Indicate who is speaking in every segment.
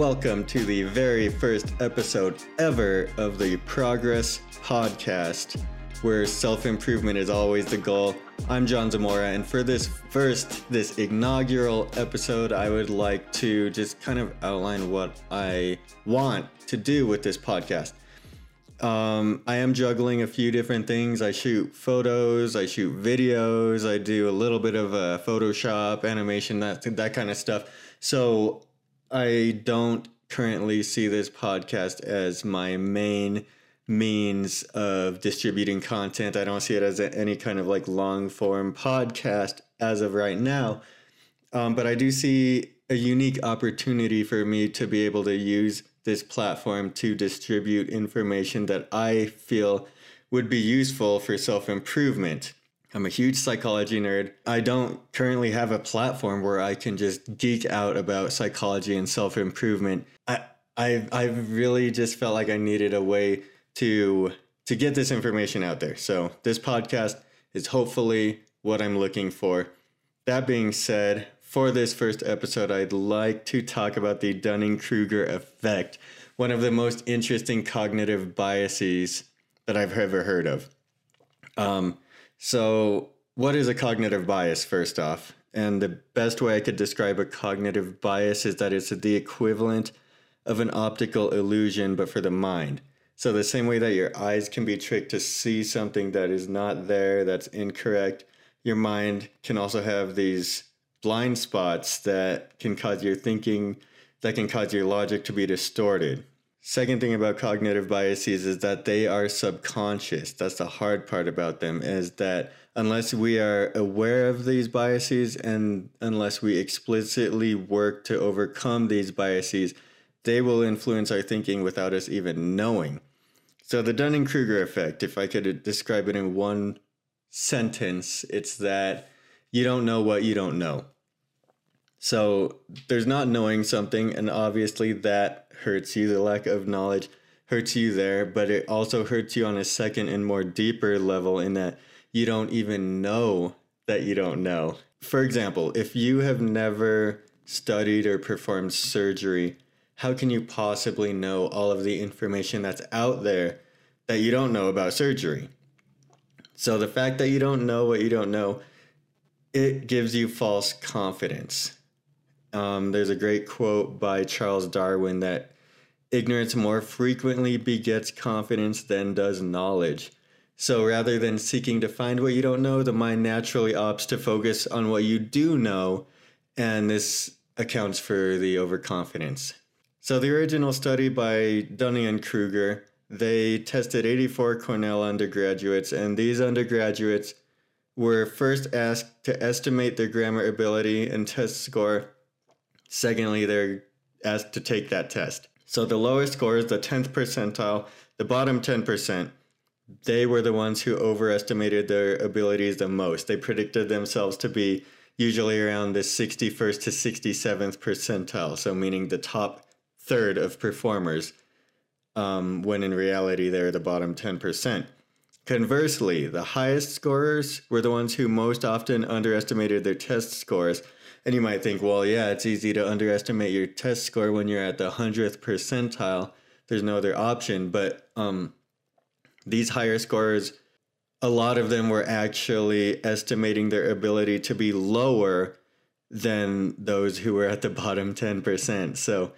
Speaker 1: welcome to the very first episode ever of the Progress Podcast, where self improvement is always the goal. I'm John Zamora, and for this first, this inaugural episode, I would like to just kind of outline what I want to do with this podcast. Um, I am juggling a few different things. I shoot photos, I shoot videos, I do a little bit of uh, Photoshop, animation, that that kind of stuff. So I don't currently see this podcast as my main means of distributing content. I don't see it as a, any kind of like long form podcast as of right now. Um, but I do see a unique opportunity for me to be able to use this platform to distribute information that I feel would be useful for self improvement. I'm a huge psychology nerd. I don't currently have a platform where I can just geek out about psychology and self improvement. I, I, I really just felt like I needed a way to to get this information out there. So this podcast is hopefully what I'm looking for. That being said, for this first episode, I'd like to talk about the Dunning Kruger effect, one of the most interesting cognitive biases that I've ever heard of. Um, so, what is a cognitive bias, first off? And the best way I could describe a cognitive bias is that it's the equivalent of an optical illusion, but for the mind. So, the same way that your eyes can be tricked to see something that is not there, that's incorrect, your mind can also have these blind spots that can cause your thinking, that can cause your logic to be distorted. Second thing about cognitive biases is that they are subconscious. That's the hard part about them is that unless we are aware of these biases and unless we explicitly work to overcome these biases, they will influence our thinking without us even knowing. So, the Dunning Kruger effect, if I could describe it in one sentence, it's that you don't know what you don't know. So there's not knowing something, and obviously that hurts you. The lack of knowledge hurts you there, but it also hurts you on a second and more deeper level in that you don't even know that you don't know. For example, if you have never studied or performed surgery, how can you possibly know all of the information that's out there that you don't know about surgery? So the fact that you don't know what you don't know it gives you false confidence. Um, there's a great quote by Charles Darwin that ignorance more frequently begets confidence than does knowledge. So rather than seeking to find what you don't know, the mind naturally opts to focus on what you do know, and this accounts for the overconfidence. So the original study by Dunning and Kruger, they tested 84 Cornell undergraduates, and these undergraduates were first asked to estimate their grammar ability and test score. Secondly, they're asked to take that test. So the lowest score is the 10th percentile, the bottom 10%. They were the ones who overestimated their abilities the most. They predicted themselves to be usually around the 61st to 67th percentile, so meaning the top third of performers, um, when in reality they're the bottom 10%. Conversely, the highest scorers were the ones who most often underestimated their test scores. And you might think, well, yeah, it's easy to underestimate your test score when you're at the 100th percentile. There's no other option. But um, these higher scores, a lot of them were actually estimating their ability to be lower than those who were at the bottom 10%. So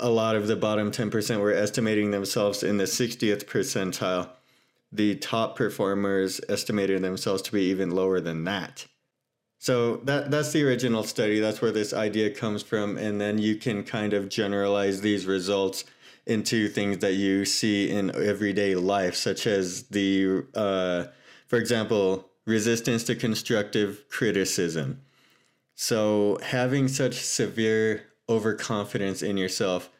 Speaker 1: a lot of the bottom 10% were estimating themselves in the 60th percentile the top performers estimated themselves to be even lower than that. So that that's the original study. That's where this idea comes from, and then you can kind of generalize these results into things that you see in everyday life, such as the, uh, for example, resistance to constructive criticism. So having such severe overconfidence in yourself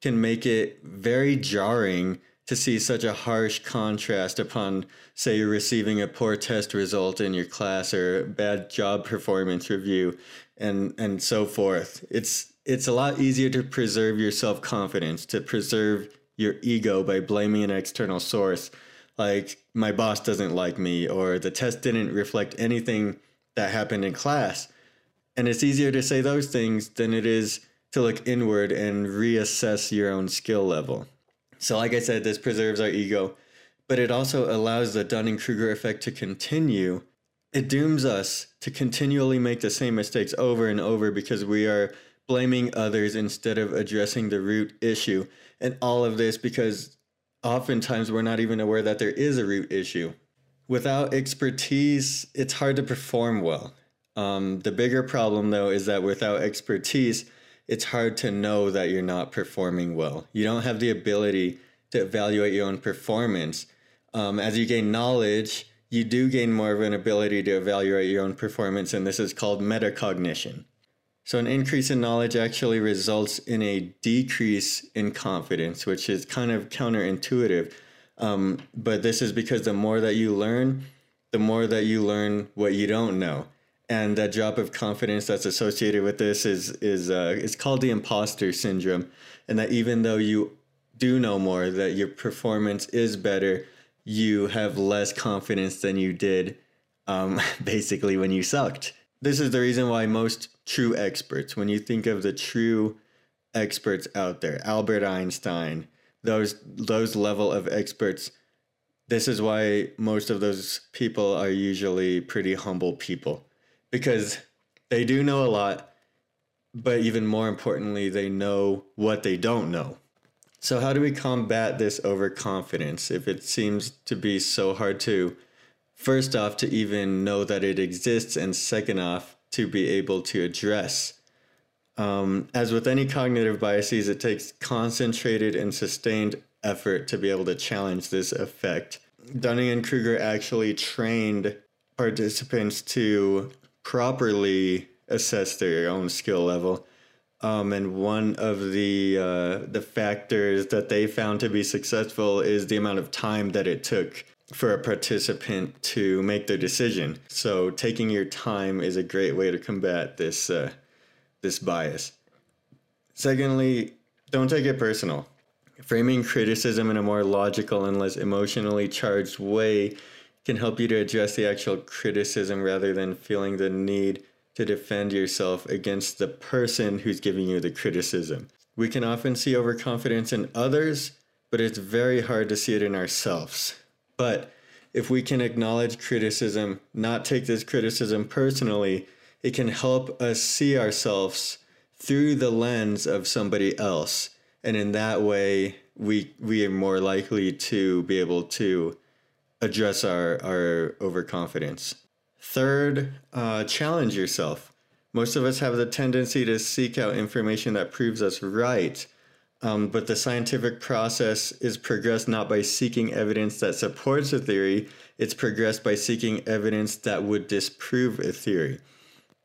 Speaker 1: can make it very jarring to see such a harsh contrast upon, say, you're receiving a poor test result in your class or bad job performance review, and and so forth. It's it's a lot easier to preserve your self confidence, to preserve your ego by blaming an external source, like my boss doesn't like me or the test didn't reflect anything that happened in class. And it's easier to say those things than it is to look inward and reassess your own skill level. So, like I said, this preserves our ego, but it also allows the Dunning Kruger effect to continue. It dooms us to continually make the same mistakes over and over because we are blaming others instead of addressing the root issue. And all of this because oftentimes we're not even aware that there is a root issue. Without expertise, it's hard to perform well. Um, the bigger problem, though, is that without expertise, it's hard to know that you're not performing well. You don't have the ability to evaluate your own performance. Um, as you gain knowledge, you do gain more of an ability to evaluate your own performance, and this is called metacognition. So, an increase in knowledge actually results in a decrease in confidence, which is kind of counterintuitive. Um, but this is because the more that you learn, the more that you learn what you don't know. And that drop of confidence that's associated with this is is uh, it's called the imposter syndrome, and that even though you do know more, that your performance is better, you have less confidence than you did, um, basically when you sucked. This is the reason why most true experts, when you think of the true experts out there, Albert Einstein, those those level of experts, this is why most of those people are usually pretty humble people because they do know a lot, but even more importantly, they know what they don't know. So, how do we combat this overconfidence if it seems to be so hard to first off, to even know that it exists, and second off, to be able to address. Um, as with any cognitive biases, it takes concentrated and sustained effort to be able to challenge this effect. Dunning and Kruger actually trained participants to properly assess their own skill level. Um, and one of the uh, the factors that they found to be successful is the amount of time that it took for a participant to make their decision. So taking your time is a great way to combat this uh, this bias. Secondly, don't take it personal. Framing criticism in a more logical and less emotionally charged way can help you to address the actual criticism rather than feeling the need to defend yourself against the person who's giving you the criticism. We can often see overconfidence in others, but it's very hard to see it in ourselves. But if we can acknowledge criticism, not take this criticism personally, it can help us see ourselves through the lens of somebody else. And in that way, we we are more likely to be able to address our, our overconfidence. Third, uh, challenge yourself. Most of us have the tendency to seek out information that proves us right um, but the scientific process is progressed not by seeking evidence that supports a theory, it's progressed by seeking evidence that would disprove a theory.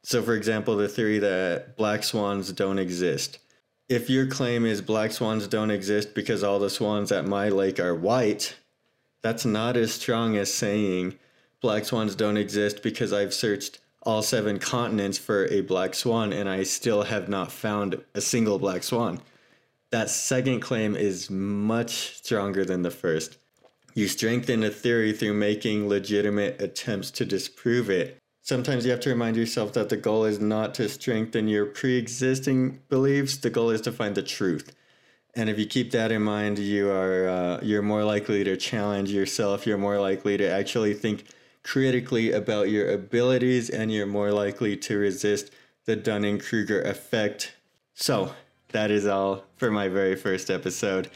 Speaker 1: So, for example, the theory that black swans don't exist. If your claim is black swans don't exist because all the swans at my lake are white, that's not as strong as saying black swans don't exist because I've searched all seven continents for a black swan and I still have not found a single black swan that second claim is much stronger than the first. You strengthen a theory through making legitimate attempts to disprove it. Sometimes you have to remind yourself that the goal is not to strengthen your pre existing beliefs, the goal is to find the truth. And if you keep that in mind, you are uh, you're more likely to challenge yourself. You're more likely to actually think critically about your abilities, and you're more likely to resist the Dunning Kruger effect. So, that is all for my very first episode.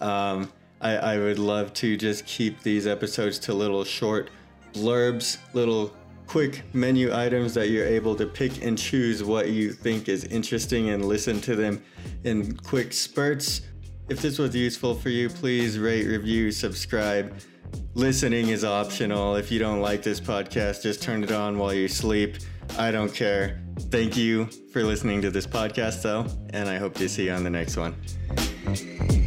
Speaker 1: Um, I, I would love to just keep these episodes to little short blurbs, little quick menu items that you're able to pick and choose what you think is interesting and listen to them in quick spurts. If this was useful for you, please rate, review, subscribe. Listening is optional. If you don't like this podcast, just turn it on while you sleep. I don't care. Thank you for listening to this podcast, though, and I hope to see you on the next one.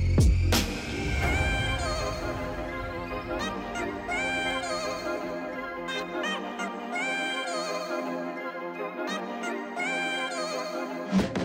Speaker 1: Thank